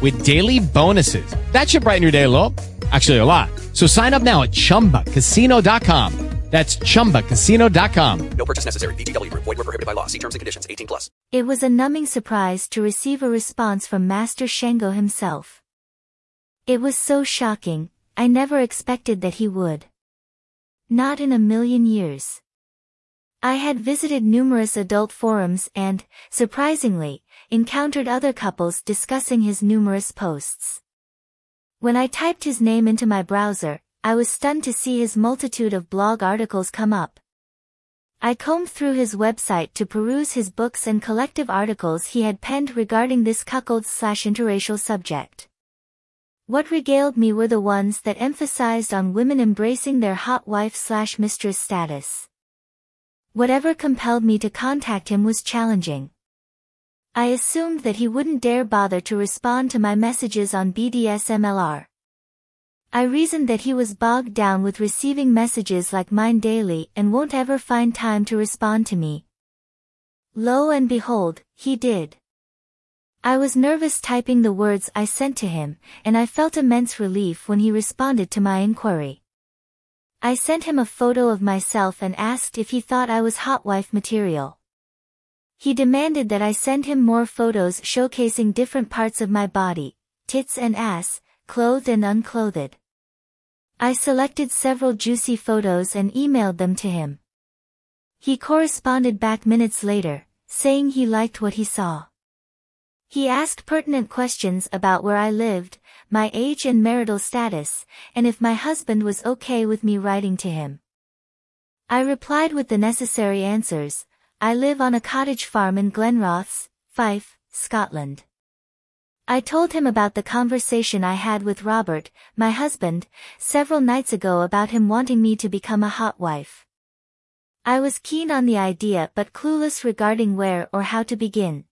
with daily bonuses. That should brighten your day a little. Actually, a lot. So sign up now at chumbacasino.com. That's chumbacasino.com. No purchase necessary. VGW Group. Void were prohibited by law. See terms and conditions. 18 plus. It was a numbing surprise to receive a response from Master Shango himself. It was so shocking, I never expected that he would. Not in a million years. I had visited numerous adult forums and, surprisingly, encountered other couples discussing his numerous posts. When I typed his name into my browser, I was stunned to see his multitude of blog articles come up. I combed through his website to peruse his books and collective articles he had penned regarding this cuckold slash interracial subject. What regaled me were the ones that emphasized on women embracing their hot wife slash mistress status. Whatever compelled me to contact him was challenging. I assumed that he wouldn't dare bother to respond to my messages on BDSMLR. I reasoned that he was bogged down with receiving messages like mine daily and won't ever find time to respond to me. Lo and behold, he did. I was nervous typing the words I sent to him, and I felt immense relief when he responded to my inquiry. I sent him a photo of myself and asked if he thought I was hot wife material. He demanded that I send him more photos showcasing different parts of my body, tits and ass, clothed and unclothed. I selected several juicy photos and emailed them to him. He corresponded back minutes later, saying he liked what he saw. He asked pertinent questions about where I lived, my age and marital status, and if my husband was okay with me writing to him. I replied with the necessary answers, I live on a cottage farm in Glenrothes, Fife, Scotland. I told him about the conversation I had with Robert, my husband, several nights ago about him wanting me to become a hot wife. I was keen on the idea but clueless regarding where or how to begin.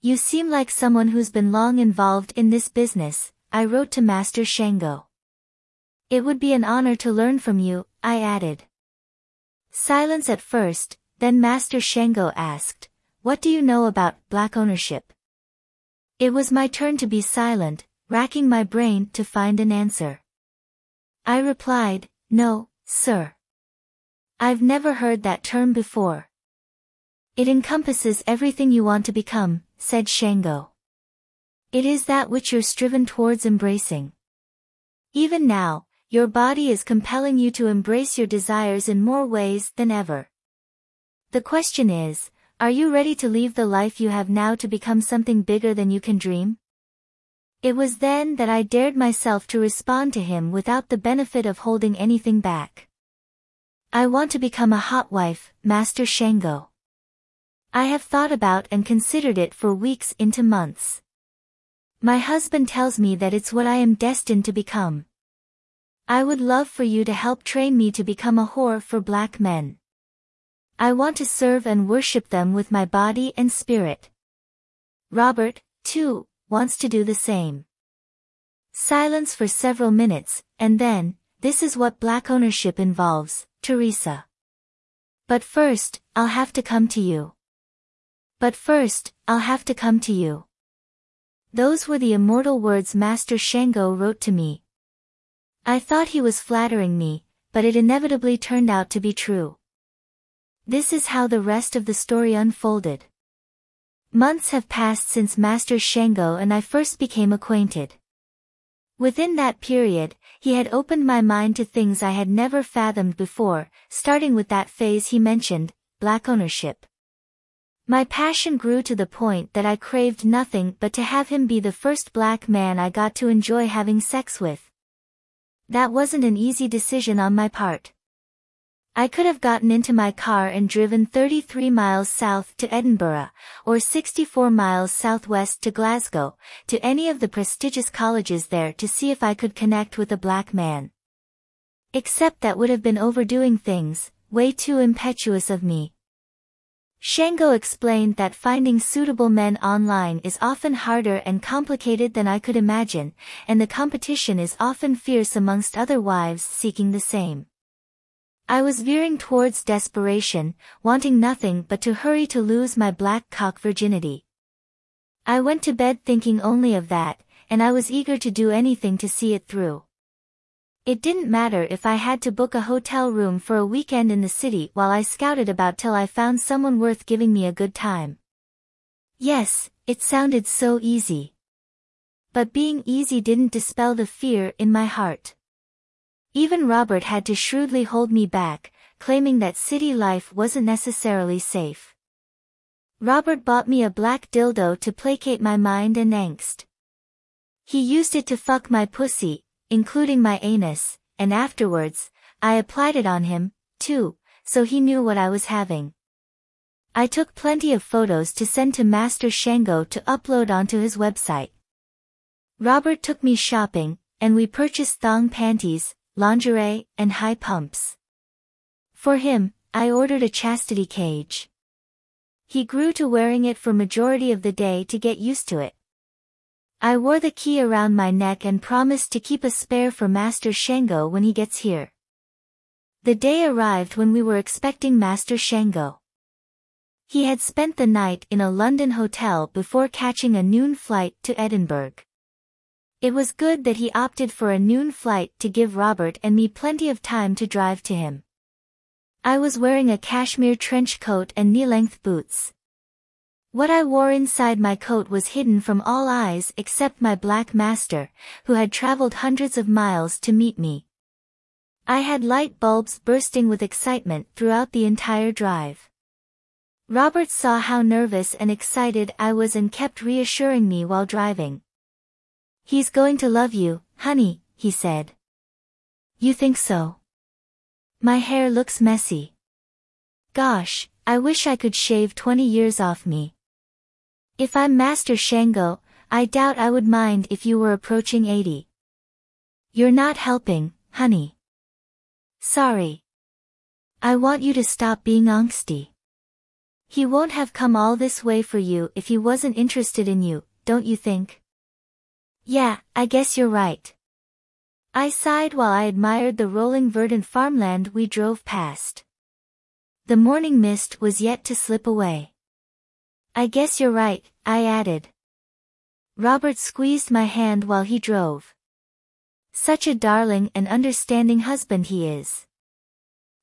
You seem like someone who's been long involved in this business, I wrote to Master Shango. It would be an honor to learn from you, I added. Silence at first, then Master Shango asked, what do you know about black ownership? It was my turn to be silent, racking my brain to find an answer. I replied, no, sir. I've never heard that term before. It encompasses everything you want to become, said Shango. It is that which you're striven towards embracing. Even now, your body is compelling you to embrace your desires in more ways than ever. The question is, are you ready to leave the life you have now to become something bigger than you can dream? It was then that I dared myself to respond to him without the benefit of holding anything back. I want to become a hot wife, Master Shango. I have thought about and considered it for weeks into months. My husband tells me that it's what I am destined to become. I would love for you to help train me to become a whore for black men. I want to serve and worship them with my body and spirit. Robert, too, wants to do the same. Silence for several minutes, and then, this is what black ownership involves, Teresa. But first, I'll have to come to you. But first, I'll have to come to you. Those were the immortal words Master Shango wrote to me. I thought he was flattering me, but it inevitably turned out to be true. This is how the rest of the story unfolded. Months have passed since Master Shango and I first became acquainted. Within that period, he had opened my mind to things I had never fathomed before, starting with that phase he mentioned, black ownership. My passion grew to the point that I craved nothing but to have him be the first black man I got to enjoy having sex with. That wasn't an easy decision on my part. I could have gotten into my car and driven 33 miles south to Edinburgh, or 64 miles southwest to Glasgow, to any of the prestigious colleges there to see if I could connect with a black man. Except that would have been overdoing things, way too impetuous of me. Shango explained that finding suitable men online is often harder and complicated than I could imagine, and the competition is often fierce amongst other wives seeking the same. I was veering towards desperation, wanting nothing but to hurry to lose my black cock virginity. I went to bed thinking only of that, and I was eager to do anything to see it through. It didn't matter if I had to book a hotel room for a weekend in the city while I scouted about till I found someone worth giving me a good time. Yes, it sounded so easy. But being easy didn't dispel the fear in my heart. Even Robert had to shrewdly hold me back, claiming that city life wasn't necessarily safe. Robert bought me a black dildo to placate my mind and angst. He used it to fuck my pussy, including my anus, and afterwards, I applied it on him, too, so he knew what I was having. I took plenty of photos to send to Master Shango to upload onto his website. Robert took me shopping, and we purchased thong panties, lingerie, and high pumps. For him, I ordered a chastity cage. He grew to wearing it for majority of the day to get used to it. I wore the key around my neck and promised to keep a spare for Master Shango when he gets here. The day arrived when we were expecting Master Shango. He had spent the night in a London hotel before catching a noon flight to Edinburgh. It was good that he opted for a noon flight to give Robert and me plenty of time to drive to him. I was wearing a cashmere trench coat and knee-length boots. What I wore inside my coat was hidden from all eyes except my black master, who had traveled hundreds of miles to meet me. I had light bulbs bursting with excitement throughout the entire drive. Robert saw how nervous and excited I was and kept reassuring me while driving. He's going to love you, honey, he said. You think so? My hair looks messy. Gosh, I wish I could shave 20 years off me. If I'm Master Shango, I doubt I would mind if you were approaching 80. You're not helping, honey. Sorry. I want you to stop being angsty. He won't have come all this way for you if he wasn't interested in you, don't you think? Yeah, I guess you're right. I sighed while I admired the rolling verdant farmland we drove past. The morning mist was yet to slip away. I guess you're right, I added. Robert squeezed my hand while he drove. Such a darling and understanding husband he is.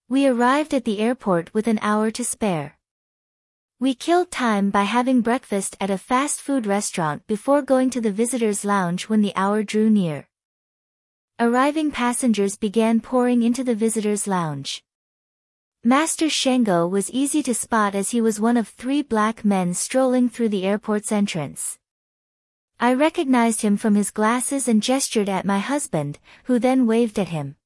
We arrived at the airport with an hour to spare. We killed time by having breakfast at a fast food restaurant before going to the visitors lounge when the hour drew near. Arriving passengers began pouring into the visitors lounge. Master Shango was easy to spot as he was one of three black men strolling through the airport's entrance. I recognized him from his glasses and gestured at my husband, who then waved at him.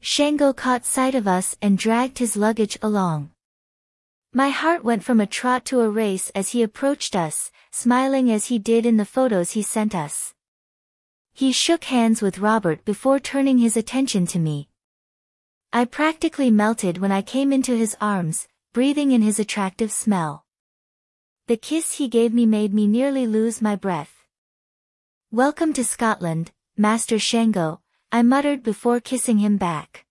Shango caught sight of us and dragged his luggage along. My heart went from a trot to a race as he approached us, smiling as he did in the photos he sent us. He shook hands with Robert before turning his attention to me. I practically melted when I came into his arms, breathing in his attractive smell. The kiss he gave me made me nearly lose my breath. Welcome to Scotland, Master Shango, I muttered before kissing him back.